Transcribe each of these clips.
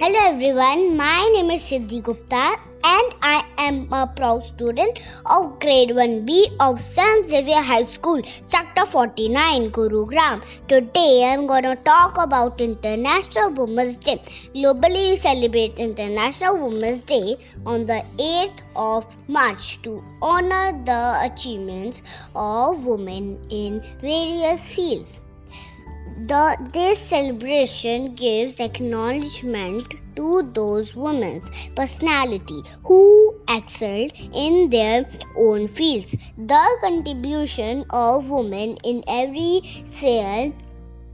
Hello everyone, my name is Siddhi Gupta and I am a proud student of grade 1B of St. Xavier High School, Sector 49, Gurugram. Today I am going to talk about International Women's Day. Globally, we celebrate International Women's Day on the 8th of March to honor the achievements of women in various fields. The, this celebration gives acknowledgement to those women's personality who excelled in their own fields. The contribution of women in every sphere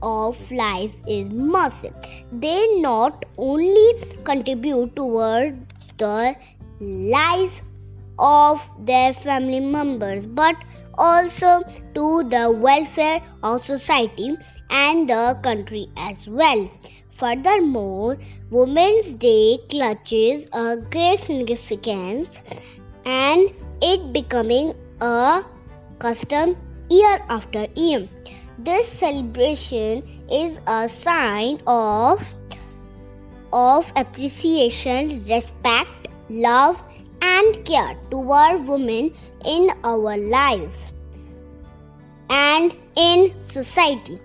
of life is massive. They not only contribute toward the lives of their family members but also to the welfare of society and the country as well. Furthermore, Women's Day clutches a great significance and it becoming a custom year after year. This celebration is a sign of of appreciation, respect, love and care toward women in our life and in society.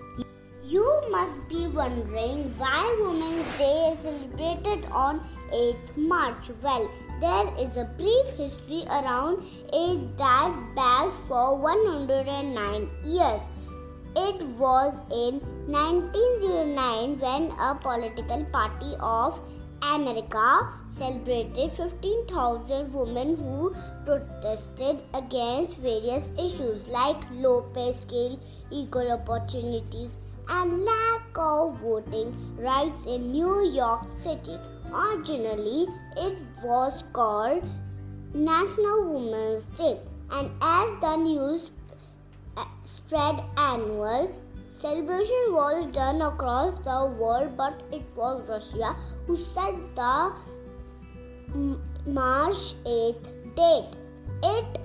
You must be wondering why Women's Day is celebrated on 8th March. Well, there is a brief history around it that back for 109 years. It was in 1909 when a political party of America celebrated 15,000 women who protested against various issues like low pay scale, equal opportunities, and lack of voting rights in New York City. Originally, it was called National Women's Day, and as the news uh, spread annual celebration was done across the world, but it was Russia who set the March 8th date. It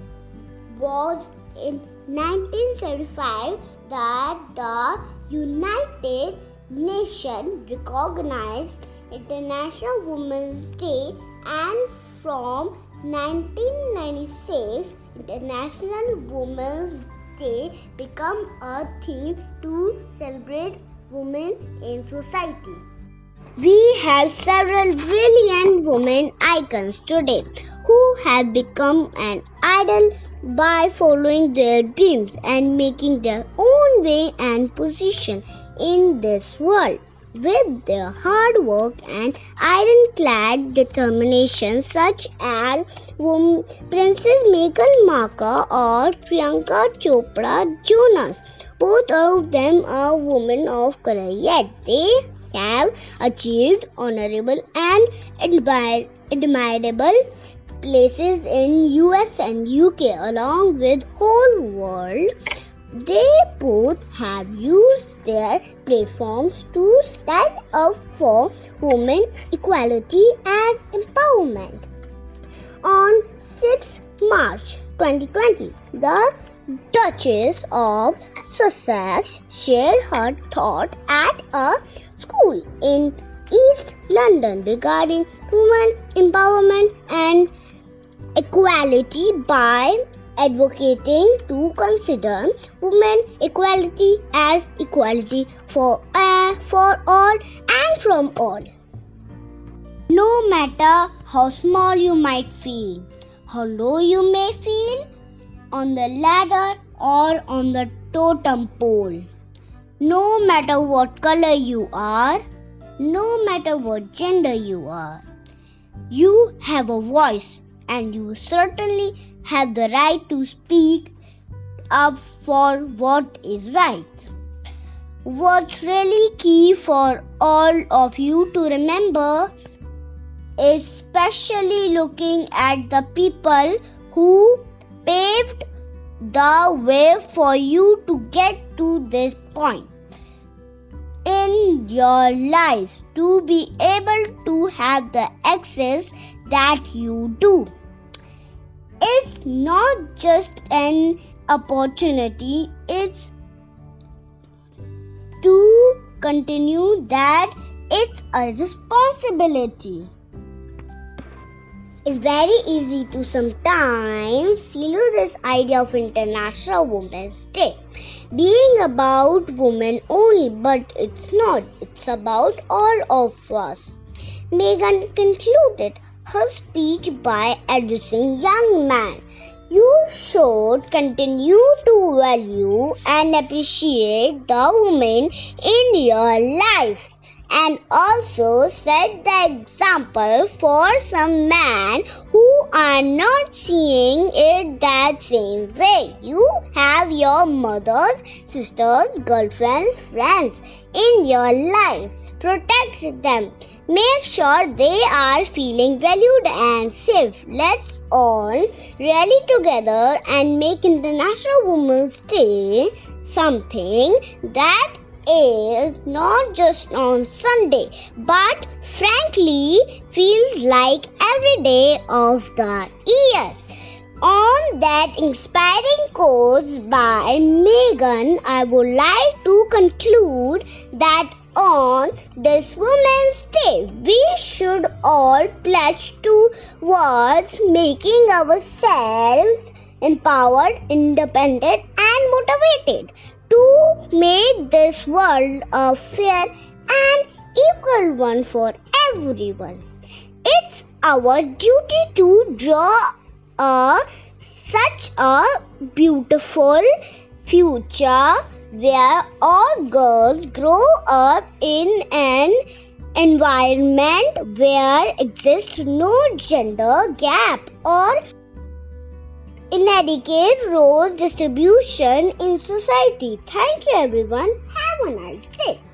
was in 1975 that the United Nations recognized International Women's Day and from 1996 International Women's Day become a theme to celebrate women in society. We have several brilliant women icons today who have become an idol by following their dreams and making their own way and position in this world. With their hard work and ironclad determination, such as Princess Meghan Markle or Priyanka Chopra Jonas. Both of them are women of color, yet they have achieved honorable and admir- admirable places in US and UK along with whole world they both have used their platforms to stand up for women equality and empowerment. On 6 March 2020, the Duchess of Sussex shared her thought at a school in East London regarding women empowerment and equality by advocating to consider women equality as equality for uh, for all and from all. No matter how small you might feel how low you may feel on the ladder or on the totem pole no matter what color you are no matter what gender you are you have a voice and you certainly have the right to speak up for what is right. What's really key for all of you to remember, especially looking at the people who paved the way for you to get to this point in your lives to be able to have the access that you do. It's not just an opportunity, it's to continue that It's a responsibility. It's very easy to sometimes see this idea of International Women's Day being about women only, but it's not. It's about all of us. Meghan concluded her speech by addressing young men. You should continue to value and appreciate the women in your lives and also set the example for some men who are not seeing it that same way. You have your mothers, sisters, girlfriends, friends in your life. Protect them. Make sure they are feeling valued and safe. Let's all rally together and make International Women's Day something that is not just on Sunday, but frankly feels like every day of the year. On that inspiring quote by Meghan, I would like to conclude that on this Women's Day, we should all pledge towards making ourselves empowered, independent, and motivated to make this world a fair and equal one for everyone. It's our duty to draw a, such a beautiful future where all girls grow up in an environment where exists no gender gap or inadequate role distribution in society. Thank you everyone. Have a nice day.